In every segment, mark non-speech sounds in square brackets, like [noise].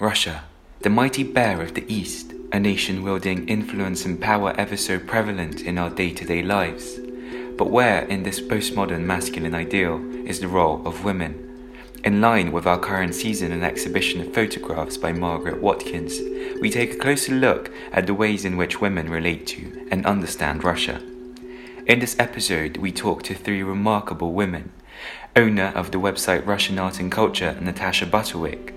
Russia, the mighty bear of the East, a nation wielding influence and power ever so prevalent in our day to day lives. But where in this postmodern masculine ideal is the role of women? In line with our current season and exhibition of photographs by Margaret Watkins, we take a closer look at the ways in which women relate to and understand Russia. In this episode, we talk to three remarkable women owner of the website Russian Art and Culture, Natasha Butterwick,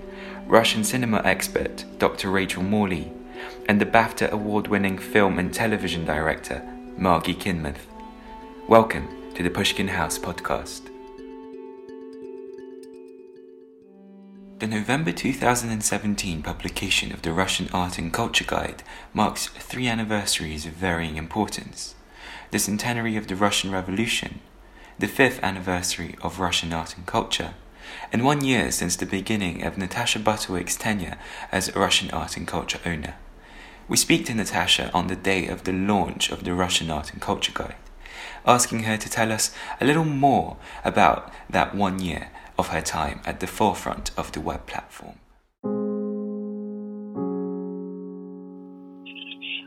Russian cinema expert Dr. Rachel Morley, and the BAFTA award winning film and television director Margie Kinmonth. Welcome to the Pushkin House podcast. The November 2017 publication of the Russian Art and Culture Guide marks three anniversaries of varying importance the centenary of the Russian Revolution, the fifth anniversary of Russian art and culture, and one year since the beginning of Natasha Butterwick's tenure as Russian art and culture owner. We speak to Natasha on the day of the launch of the Russian Art and Culture Guide, asking her to tell us a little more about that one year of her time at the forefront of the web platform.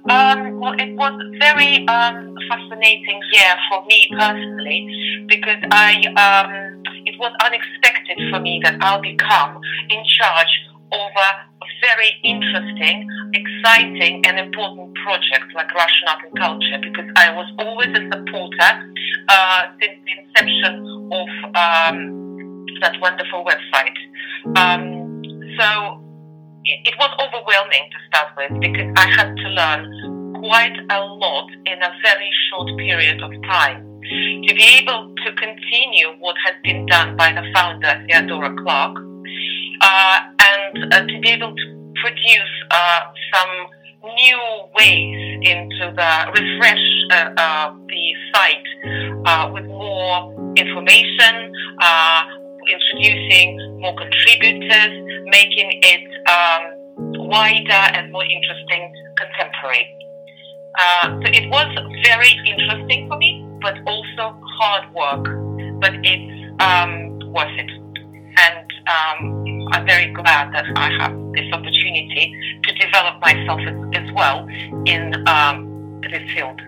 Um, well, it was a very um, fascinating year for me personally because I um, was unexpected for me that I'll become in charge of a very interesting, exciting, and important project like Russian art and culture because I was always a supporter uh, since the inception of um, that wonderful website. Um, so it, it, was overwhelming to start with because I had to learn quite a lot in a very short period of time. To be able to continue what had been done by the founder, Theodora Clarke, uh, and uh, to be able to produce uh, some new ways into the refresh uh, uh, the site uh, with more information, introducing more contributors, making it um, wider and more interesting contemporary. Uh, so it was very interesting for me, but also hard work. But it's um, worth it. And um, I'm very glad that I have this opportunity to develop myself as, as well in um, this field.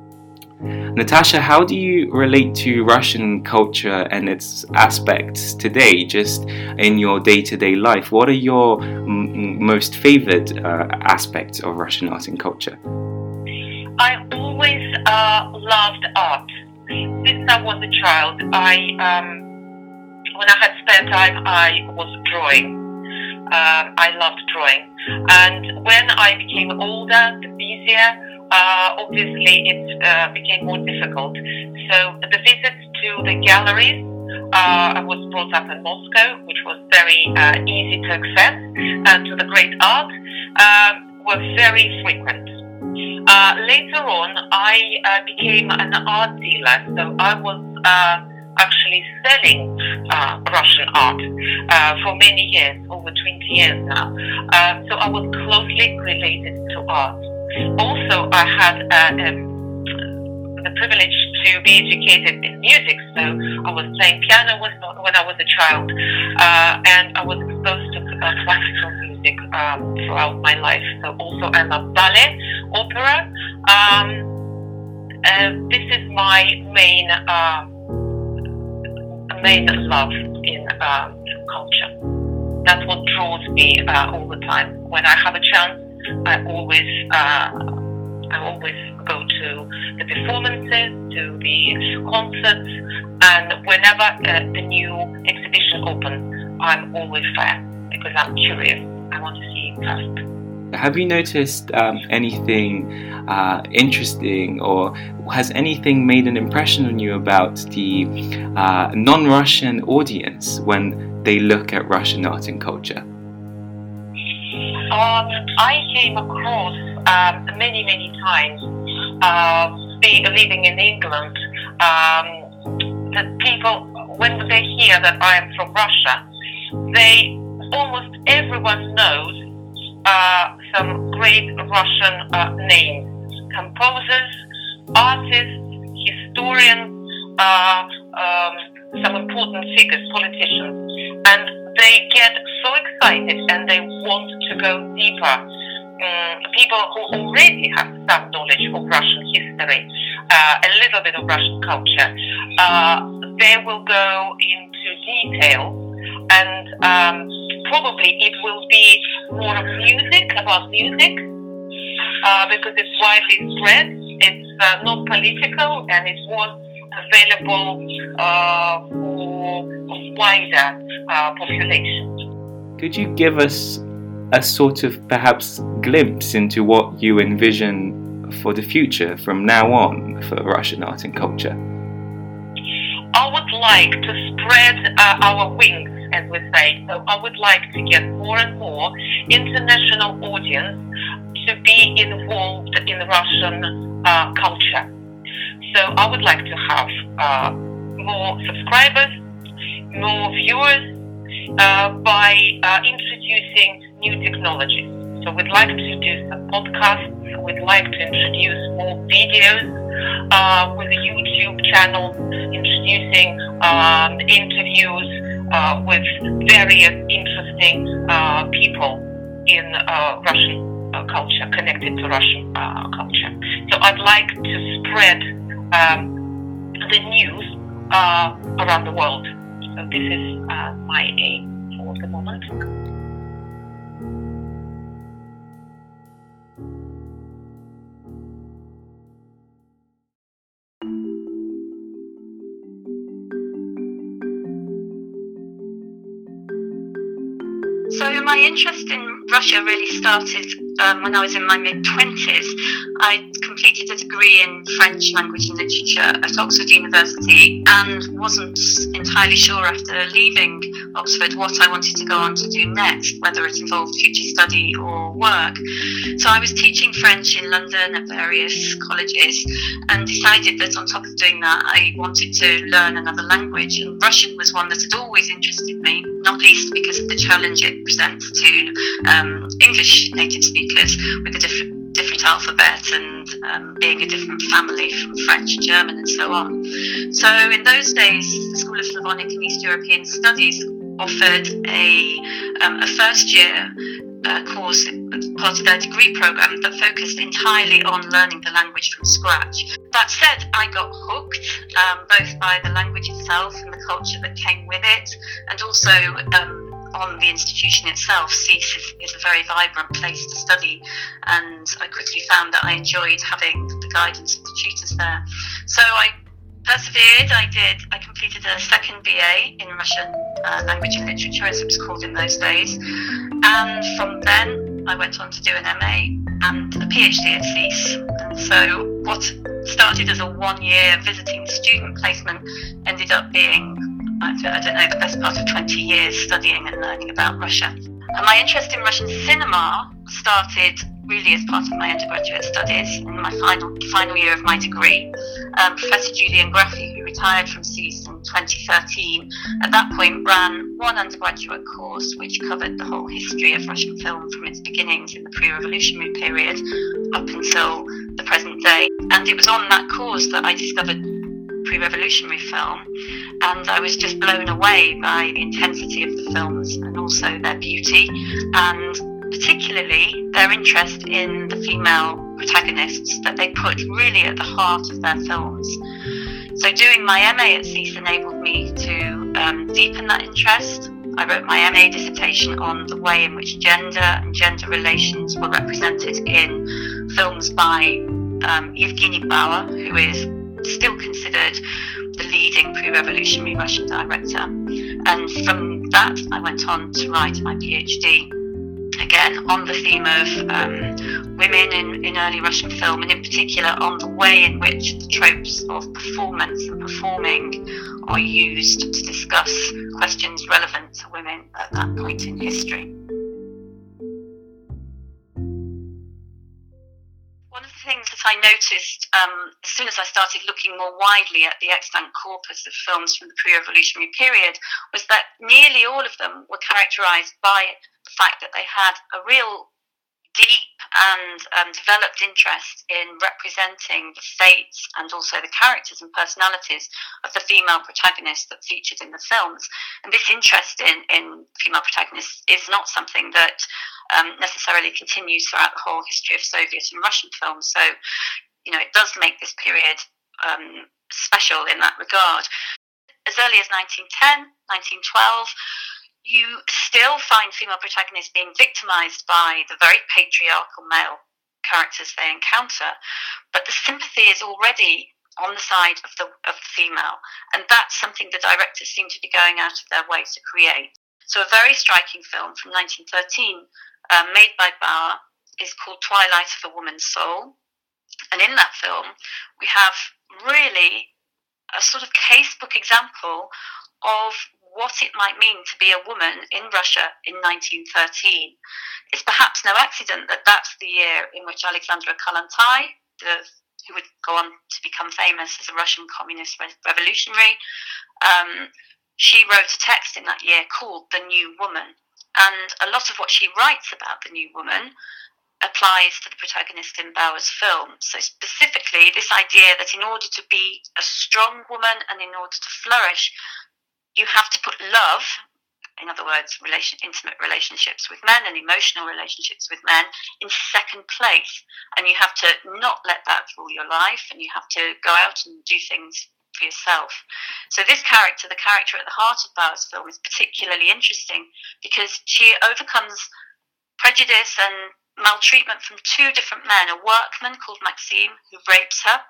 Natasha, how do you relate to Russian culture and its aspects today, just in your day to day life? What are your m- most favored uh, aspects of Russian art and culture? I always uh, loved art. Since I was a child, I um, when I had spare time, I was drawing. Um, I loved drawing, and when I became older, busier uh, obviously it uh, became more difficult. So the visits to the galleries, uh, I was brought up in Moscow, which was very uh, easy to access, and to the great art um, were very frequent. Uh, later on, I uh, became an art dealer, so I was actually selling uh, Russian art uh, for many years, over 20 years now. Uh, so I was closely related to art. Also, I had uh, um, the privilege to be educated in music, so I was playing piano when I was a child, uh, and I was exposed to uh, classical music um, throughout my life. So also, I love ballet, opera. Um, this is my main uh, main love in uh, culture. That's what draws me uh, all the time. When I have a chance I always uh, I always go to the performances, to the concerts, and whenever uh, the new exhibition opens, I'm always there because I'm curious. I want to see it first. Have you noticed um, anything uh, interesting, or has anything made an impression on you about the uh, non Russian audience when they look at Russian art and culture? Um, I came across um, many, many times, uh, living in England, um, that people, when they hear that I am from Russia, they almost everyone knows uh, some great Russian uh, names, composers, artists, historians, uh, um, some important figures, politicians, and they get so excited and they want to go deeper. Um, people who already have some knowledge of Russian history, uh, a little bit of Russian culture, uh, they will go into detail and um, probably it will be more of music about music uh, because it's widely spread. It's uh, not political and it was available uh, for wider uh, population. Could you give us a sort of perhaps glimpse into what you envision for the future from now on for Russian art and culture? I would like to spread uh, our wings, as we say. So I would like to get more and more international audience to be involved in Russian uh, culture. So I would like to have uh, more subscribers, more viewers uh, by uh, introducing new technologies. So we'd like to do some podcasts. We'd like to introduce more videos uh, with a YouTube channel, introducing um, interviews uh, with various interesting uh, people in Russian culture, connected to Russian culture. So I'd like to spread um, the news uh, around the world. So this is uh, my aim for the moment. So my interest in Russia really started um, when I was in my mid 20s. I completed a degree in French language and literature at Oxford University and wasn't entirely sure after leaving Oxford what I wanted to go on to do next, whether it involved future study or work. So I was teaching French in London at various colleges and decided that on top of doing that, I wanted to learn another language. And Russian was one that had always interested me, not least because of the challenge it presents to um, English native speakers with a different different alphabet and um, being a different family from French German and so on. So in those days, the School of Slavonic and East European Studies offered a, um, a first year uh, course part of their degree program that focused entirely on learning the language from scratch. That said, I got hooked um, both by the language itself and the culture that came with it, and also um, on the institution itself, SSEES is, is, a very vibrant place to study, and I quickly found that I enjoyed having the guidance of the tutors there. So I persevered. I did. I completed a second BA in Russian uh, language and literature, as it was called in those days, and from then I went on to do an MA and a PhD at SSEES. And so what started as a one-year visiting student placement ended up being I don't know, the best part of 20 years studying and learning about Russia. And my interest in Russian cinema started really as part of my undergraduate studies in my final final year of my degree. Um, Professor Julian Graffy, who retired from SSEES in 2013, at that point ran one undergraduate course which covered the whole history of Russian film from its beginnings in the pre-revolutionary period up until the present day. And it was on that course that I discovered pre-revolutionary film and I was just blown away by the intensity of the films and also their beauty, and particularly their interest in the female protagonists that they put really at the heart of their films. So, doing my MA at SSEES enabled me to um, deepen that interest. I wrote my MA dissertation on the way in which gender and gender relations were represented in films by um, Evgeny Bauer, who is still considered the leading pre revolutionary Russian director. And from that, I went on to write my PhD, again on the theme of um, women in, in early Russian film, and in particular on the way in which the tropes of performance and performing are used to discuss questions relevant to women at that point in history. One of the things that I noticed um, as soon as I started looking more widely at the extant corpus of films from the pre revolutionary period was that nearly all of them were characterized by fact that they had a real deep and um, developed interest in representing the fates and also the characters and personalities of the female protagonists that featured in the films. And this interest in, in female protagonists is not something that um, necessarily continues throughout the whole history of Soviet and Russian films. So, you know, it does make this period um, special in that regard. As early as 1910, 1912, you still find female protagonists being victimized by the very patriarchal male characters they encounter, but the sympathy is already on the side of the, of the female, and that's something the directors seem to be going out of their way to create. So, a very striking film from 1913, uh, made by Bauer, is called Twilight of a Woman's Soul. And in that film, we have really a sort of casebook example of what it might mean to be a woman in Russia in 1913. It's perhaps no accident that that's the year in which Alexandra Kollontai, the, who would go on to become famous as a Russian communist re- revolutionary, um, she wrote a text in that year called The New Woman. And a lot of what she writes about the new woman applies to the protagonist in Bauer's film. So, specifically, this idea that in order to be a strong woman and in order to flourish, you have to put love, in other words, relation, intimate relationships with men and emotional relationships with men, in second place. And you have to not let that rule your life, and you have to go out and do things for yourself. So this character, the character at the heart of Bauer's film, is particularly interesting because she overcomes prejudice and maltreatment from two different men, a workman called Maxime who rapes her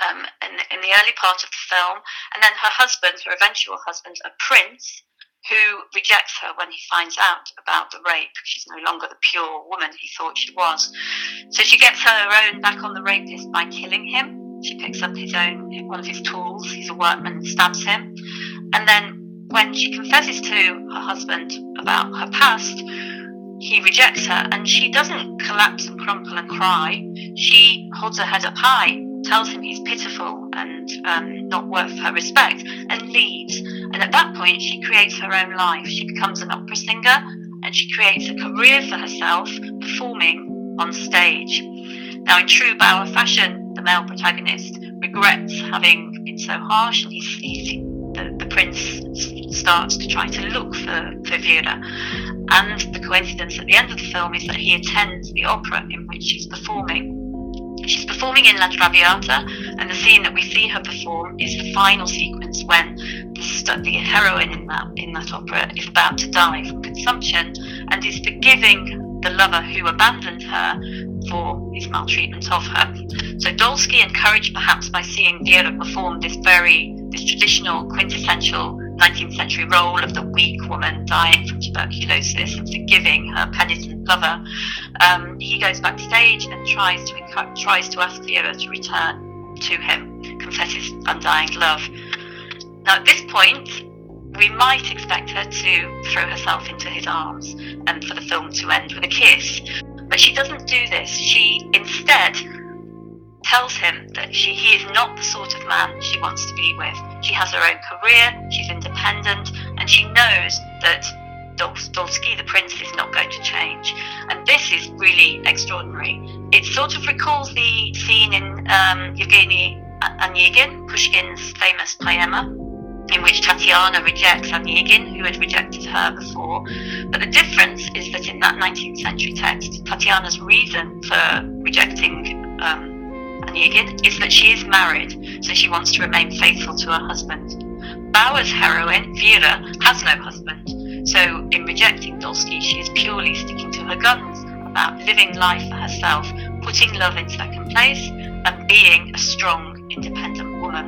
um, in, in the early part of the film, and then her husband, her eventual husband, a prince, who rejects her when he finds out about the rape. She's no longer the pure woman he thought she was. So she gets her own back on the rapist by killing him. She picks up his own, one of his tools, he's a workman, stabs him. And then when she confesses to her husband about her past, he rejects her and she doesn't collapse and crumple and cry. She holds her head up high tells him he's pitiful and um, not worth her respect, and leaves. And at that point, she creates her own life. She becomes an opera singer and she creates a career for herself performing on stage. Now, in true Bauer fashion, the male protagonist regrets having been so harsh, and he's, he's the, the prince starts to try to look for, for Vera. And the coincidence at the end of the film is that he attends the opera in which she's performing. She's performing in La Traviata, and the scene that we see her perform is the final sequence when the, the heroine in that in that opera is about to die from consumption and is forgiving the lover who abandoned her for his maltreatment of her. So Dolsky, encouraged perhaps by seeing Vera perform this very this traditional quintessential 19th century role of the weak woman dying from tuberculosis and forgiving her penitent lover, um, he goes backstage and tries to tries to ask Vera to return to him, confess his undying love. Now, at this point, we might expect her to throw herself into his arms and for the film to end with a kiss. But she doesn't do this. She instead tells him that she, he is not the sort of man she wants to be with. She has her own career, she's independent, and she knows that Dolsky, the prince, is not going to change. And this is really extraordinary. It sort of recalls the scene in um, Yevgeny Onegin, Pushkin's famous poema, in which Tatiana rejects Onegin, who had rejected her before. But the difference is that in that 19th century text, Tatiana's reason for rejecting um, Onegin is that she is married, so she wants to remain faithful to her husband. Bauer's heroine, Vera, has no husband, so in rejecting Dolsky, she is purely sticking to her guns about living life for herself, putting love in second place, and being a strong, independent woman.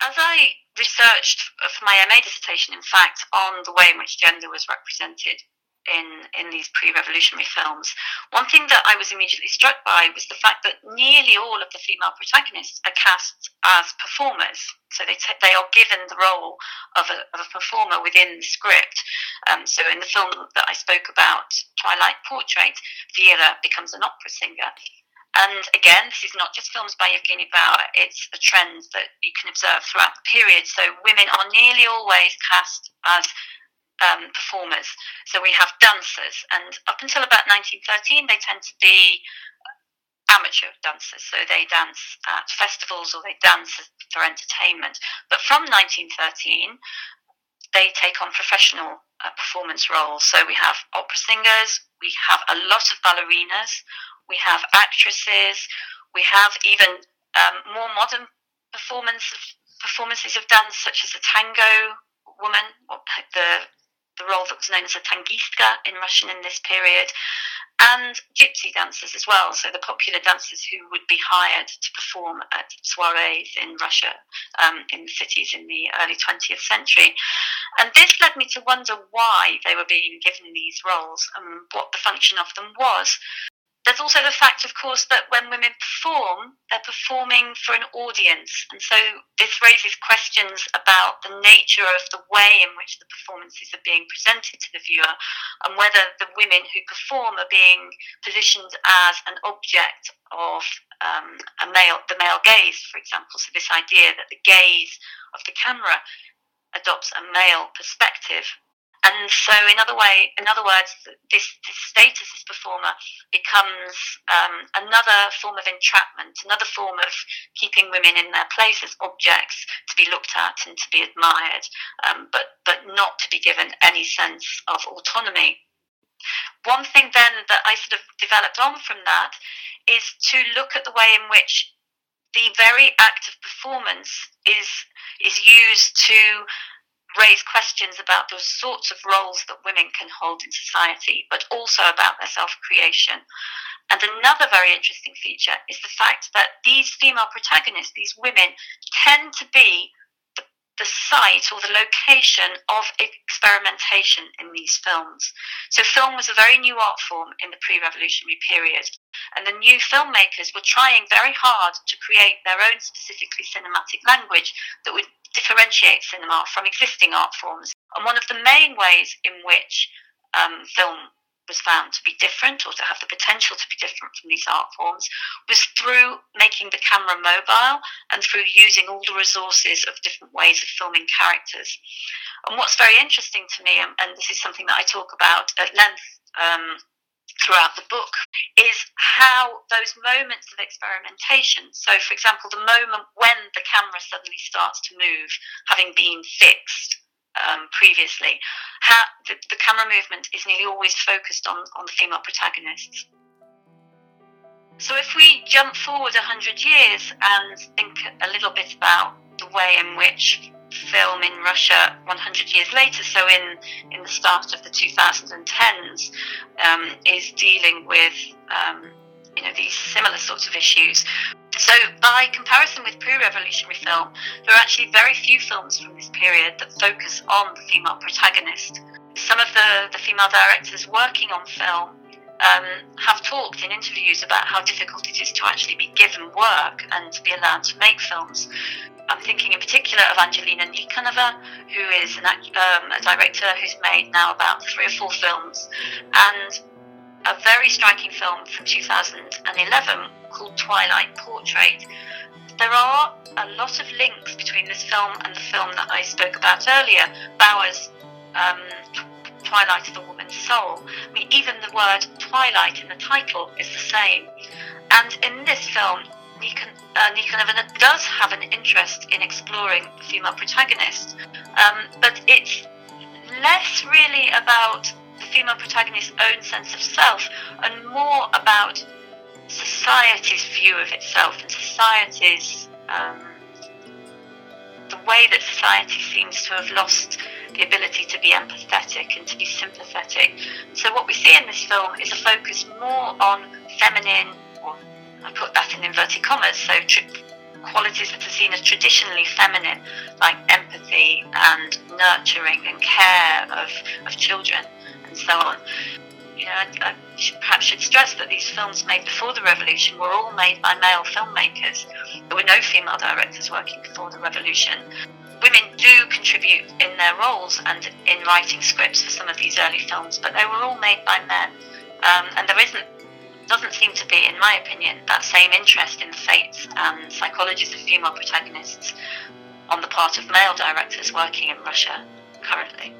As I researched for my MA dissertation, in fact, on the way in which gender was represented in in these pre-revolutionary films. One thing that I was immediately struck by was the fact that nearly all of the female protagonists are cast as performers. So they t- they are given the role of a, of a performer within the script. Um, so in the film that I spoke about, Twilight Portrait, Vera becomes an opera singer. And again, this is not just films by Evgeny Bauer, it's a trend that you can observe throughout the period. So women are nearly always cast as um, performers. So we have dancers, and up until about 1913, they tend to be amateur dancers. So they dance at festivals or they dance for entertainment. But from 1913, they take on professional uh, performance roles. So we have opera singers, we have a lot of ballerinas, we have actresses, we have even um, more modern performance performances of dance, such as the tango woman, the the role that was known as a tangistka in Russian in this period, and gypsy dancers as well. So the popular dancers who would be hired to perform at soirees in Russia, um, in the cities in the early 20th century. And this led me to wonder why they were being given these roles and what the function of them was. There's also the fact, of course, that when women perform, they're performing for an audience. And so this raises questions about the nature of the way in which the performances are being presented to the viewer and whether the women who perform are being positioned as an object of um, a male, the male gaze, for example. So this idea that the gaze of the camera adopts a male perspective and so, in other way, in other words, this, this status as performer becomes um, another form of entrapment, another form of keeping women in their place as objects to be looked at and to be admired, um, but but not to be given any sense of autonomy. One thing then that I sort of developed on from that is to look at the way in which the very act of performance is is used to raise questions about the sorts of roles that women can hold in society, but also about their self creation. And another very interesting feature is the fact that these female protagonists, these women, tend to be the, the site or the location of experimentation in these films. So, film was a very new art form in the pre revolutionary period. And the new filmmakers were trying very hard to create their own specifically cinematic language that would differentiate cinema from existing art forms. And one of the main ways in which um, film was found to be different or to have the potential to be different from these art forms was through making the camera mobile and through using all the resources of different ways of filming characters. And what's very interesting to me, and, and this is something that I talk about at length um, throughout the book is how those moments of experimentation so for example the moment when the camera suddenly starts to move having been fixed um, previously how the, the camera movement is nearly always focused on, on the female protagonists. So if we jump forward 100 years and think a little bit about the way in which film in Russia 100 years later, so in, in the start of the 2010s, um, is dealing with um, you know these similar sorts of issues. So, by comparison with pre-revolutionary film, there are actually very few films from this period that focus on the female protagonist. Some of the, the female directors working on film um, have talked in interviews about how difficult it is to actually be given work and to be allowed to make films. I'm thinking in particular of Angelina Nikonova, who is an, um, a director who's made now about three or four films, and a very striking film from 2011 called Twilight Portrait. There are a lot of links between this film and the film that I spoke about earlier, Bauer's um, Twilight of the Woman's Soul. I mean, even the word twilight in the title is the same. And in this film, Nikon, uh, does have an interest in exploring the female protagonist, um, but it's less really about the female protagonist's own sense of self and more about society's view of itself and society's um, the way that society seems to have lost the ability to be empathetic and to be sympathetic. So what we see in this film is a focus more on feminine I put that in inverted commas, so tr- qualities that are seen as traditionally feminine, like empathy and nurturing and care of, of children and so on. You know, I, I should, perhaps should stress that these films made before the revolution were all made by male filmmakers. There were no female directors working before the revolution. Women do contribute in their roles and in writing scripts for some of these early films, but they were all made by men. Um, and there isn't doesn't seem to be, in my opinion, that same interest in the fates and psychologies of female protagonists on the part of male directors working in Russia currently.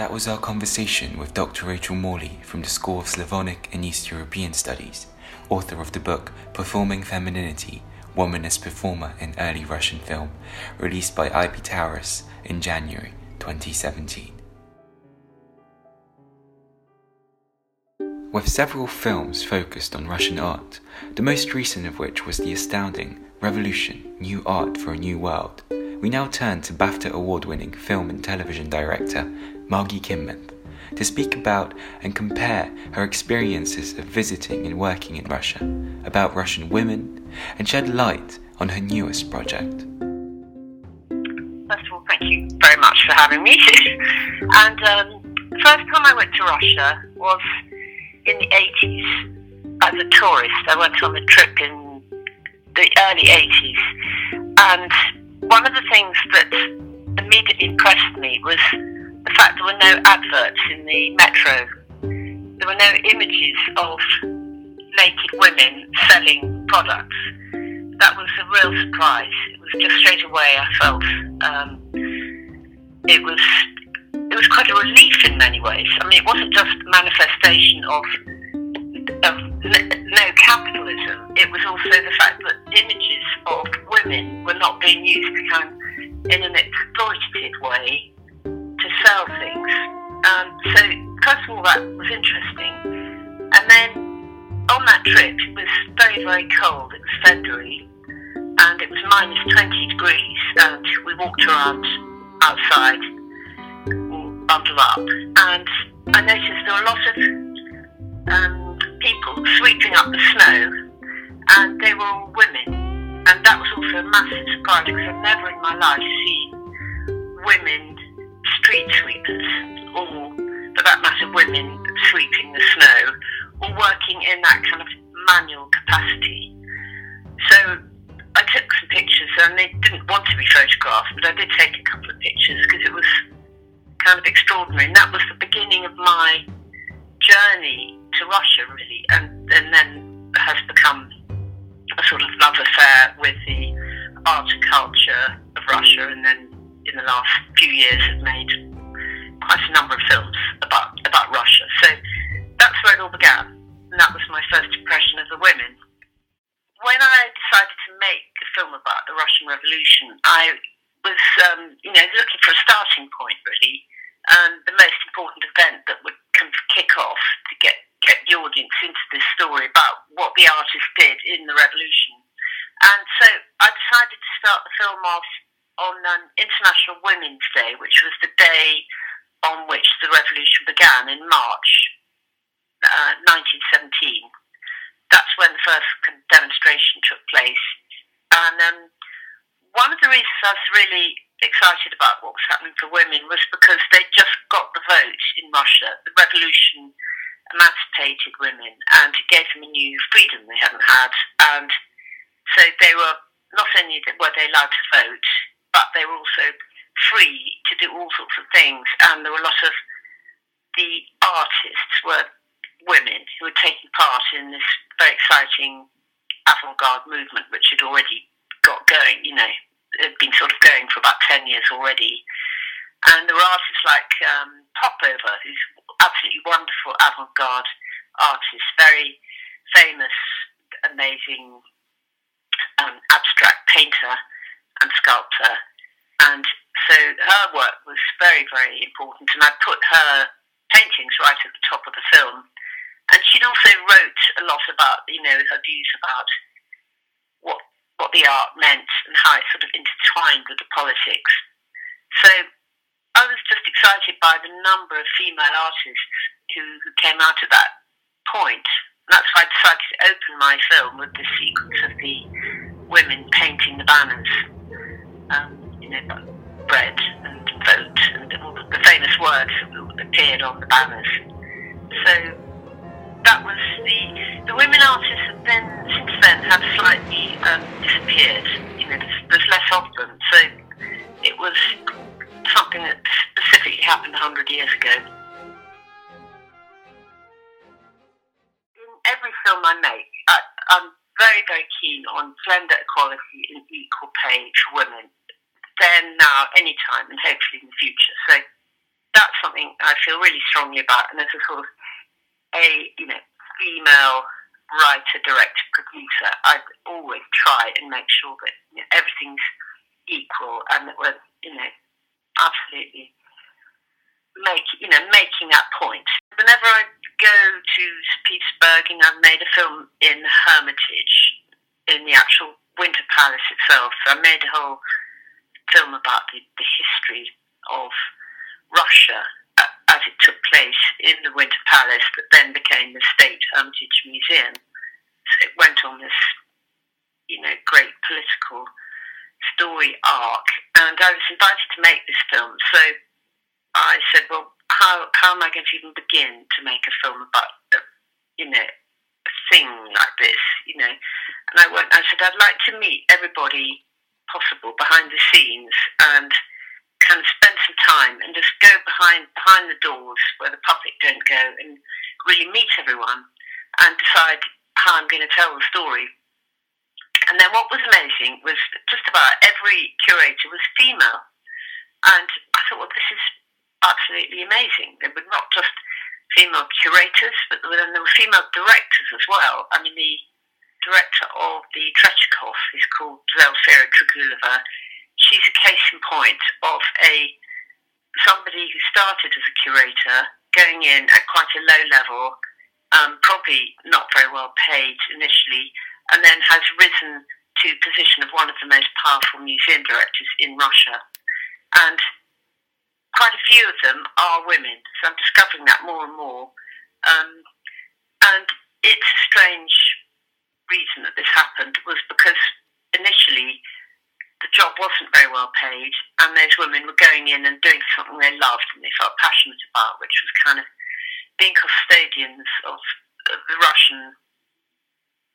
That was our conversation with Dr. Rachel Morley from the School of Slavonic and East European Studies, author of the book Performing Femininity Woman as Performer in Early Russian Film, released by IB Tauris in January 2017. With several films focused on Russian art, the most recent of which was the astounding Revolution New Art for a New World, we now turn to BAFTA award winning film and television director Margie Kinmonth to speak about and compare her experiences of visiting and working in Russia, about Russian women, and shed light on her newest project. First of all, thank you very much for having me. [laughs] and um, the first time I went to Russia was in the 80s as a tourist. I went on a trip in the early 80s. And one of the things that immediately impressed me was the fact there were no adverts in the metro. There were no images of naked women selling products. That was a real surprise. It was just straight away I felt um, it was it was quite a relief in many ways. I mean, it wasn't just a manifestation of of no capitalism. It was also the fact that images of women were not being used in an exploitative way sell things. Um, so first of all, that was interesting, and then on that trip, it was very very cold. It was February, and it was minus twenty degrees, and we walked around outside, bundled up, and I noticed there were a lot of um, people sweeping up the snow, and they were all women, and that was also a massive surprise because I've never in my life seen women street sweepers, or for that matter, women sweeping the snow, or working in that kind of manual capacity. So I took some pictures, and they didn't want to be photographed, but I did take a couple of pictures because it was kind of extraordinary, and that was the beginning of my journey to Russia, really, and, and then has become a sort of love affair with the art and culture of Russia, and then in the last few years have made quite a number of films about about Russia. So that's where it all began, and that was my first impression of the women. When I decided to make a film about the Russian Revolution, I was, um, you know, looking for a starting point really, and the most important event that would kind of kick off to get get the audience into this story about what the artist did in the revolution. And so I decided to start the film off on um, International Women's Day, which was the day on which the revolution began in March uh, 1917. That's when the first demonstration took place. And um, one of the reasons I was really excited about what was happening for women was because they just got the vote in Russia. The revolution emancipated women and it gave them a new freedom they hadn't had. And so they were not only were they allowed to vote, but they were also free to do all sorts of things. And there were a lot of the artists were women who were taking part in this very exciting avant-garde movement, which had already got going. You know, it had been sort of going for about ten years already. And there were artists like um, Popova, who's absolutely wonderful avant-garde artist, very famous, amazing um, abstract painter and sculptor. And so her work was very, very important. And I put her paintings right at the top of the film. And she also wrote a lot about, you know, her views about what what the art meant and how it sort of intertwined with the politics. So I was just excited by the number of female artists who, who came out at that point. And that's why I decided to open my film with the sequence of the women painting the banners, um, you know, bread and vote and all the, famous words appeared on the banners. So that was the the women artists have then since then have slightly um, disappeared. You know, there's, there's less of them. So it was something that specifically happened 100 years ago. In every film I make, I, I'm very, very keen on gender equality and equal pay for women, then, now, anytime, and hopefully in the future. So that's something I feel really strongly about. And as a sort of a you know female writer, director, producer, I'd always try and make sure that you know, everything's equal and that we're you know absolutely make you know making that point. Whenever I go to St. Petersburg, and I've made a film in Hermitage in the actual Winter Palace itself. So I made a whole film about the, the history of Russia uh, as it took place in the Winter Palace that then became the State Hermitage Museum. So it went on this, you know, great political story arc. And I was invited to make this film. So I said, well, how, how am I going to even begin to make a film about, you know, a thing like this, you know? And I went, I said, I'd like to meet everybody possible behind the scenes and kind of spend some time and just go behind behind the doors where the public don't go and really meet everyone and decide how I'm going to tell the story. And then what was amazing was just about every curator was female. And I thought, well, this is absolutely amazing. There were not just female curators, but there were female directors as well. I mean, the director of the Tretyakov is called Zelfira Tregulova she's a case in point of a somebody who started as a curator, going in at quite a low level, um, probably not very well paid initially, and then has risen to the position of one of the most powerful museum directors in Russia. And quite a few of them are women, so I'm discovering that more and more. Um, and it's a strange reason that this happened was because initially the job wasn't very well paid, and those women were going in and doing something they loved and they felt passionate about, which was kind of being custodians of, the Russian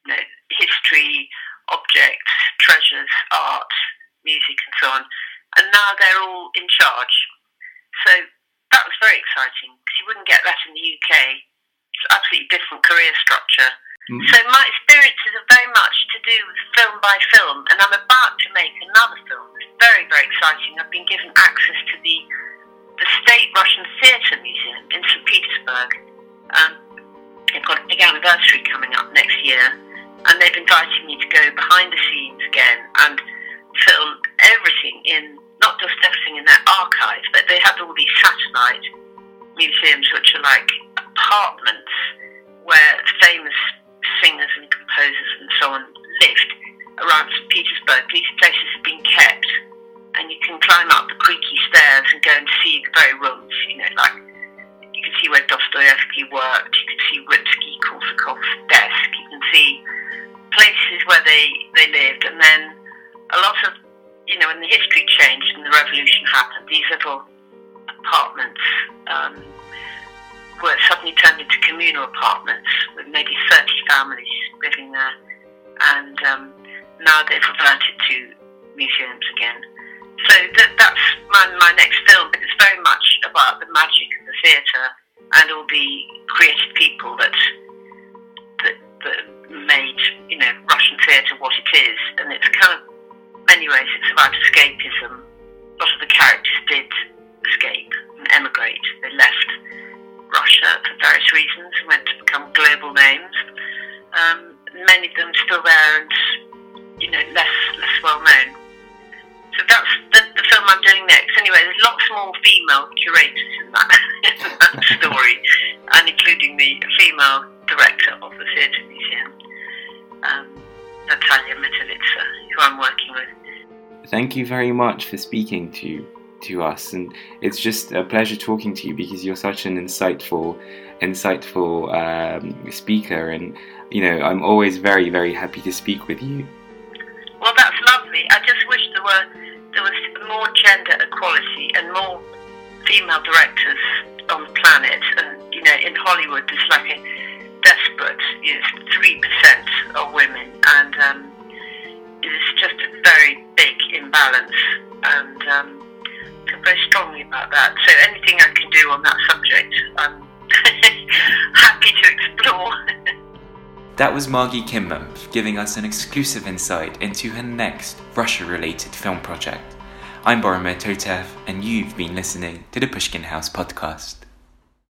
you know, history, objects, treasures, art, music, and so on. And now they're all in charge. So that was very exciting because you wouldn't get that in the UK. It's absolutely different career structure Mm. So my experiences are very much to do with film by film, and I'm about to make another film. It's very, very exciting. I've been given access to the the State Russian Theatre Museum in St. Petersburg. Um, they've got a big anniversary coming up next year, and they've invited me to go behind the scenes again and film everything in not just everything in their archive, but they have all these satellite museums which are like apartments where famous singers and composers and so on lived around St. Petersburg. These places have been kept, and you can climb up the creaky stairs and go and see the very rooms, you know, like you can see where Dostoevsky worked, you can see Rimsky Korsakov's desk, you can see places where they, they lived, and then a lot of, you know, when the history changed and the revolution happened, these little apartments um, were suddenly turned into communal apartments with maybe 30 families living there. And um, now they've reverted to museums again. So that, that's my, my next film, but it's very much about the magic of the theatre and all the creative people that, that, that made, you know, Russian theatre what it is. And it's kind of, many ways, it's about escapism. A lot of the characters did escape and emigrate. They left Russia for various reasons and went to become global names. Um, many of them still there and you know less less well known. So that's the, the, film I'm doing next. Anyway, there's lots more female curators in that, in [laughs] that story, and including the female director of the Theatre Museum, um, Natalia Metelitsa, who I'm working with. Thank you very much for speaking to to us. And it's just a pleasure talking to you because you're such an insightful insightful um, speaker. And you know i'm always very very happy to speak with you. Well that's lovely. I just wish there were there was more gender equality and more female directors on the planet. And you know in hollywood there's like a desperate three percent of women. And um, it's just a very imbalance and um, feel very strongly about that. So anything I can do on that subject, I'm [laughs] happy to explore. [laughs] that was Margie Kinmonth giving us an exclusive insight into her next Russia related film project. I'm Boromir Totev, and you've been listening to the Pushkin House podcast.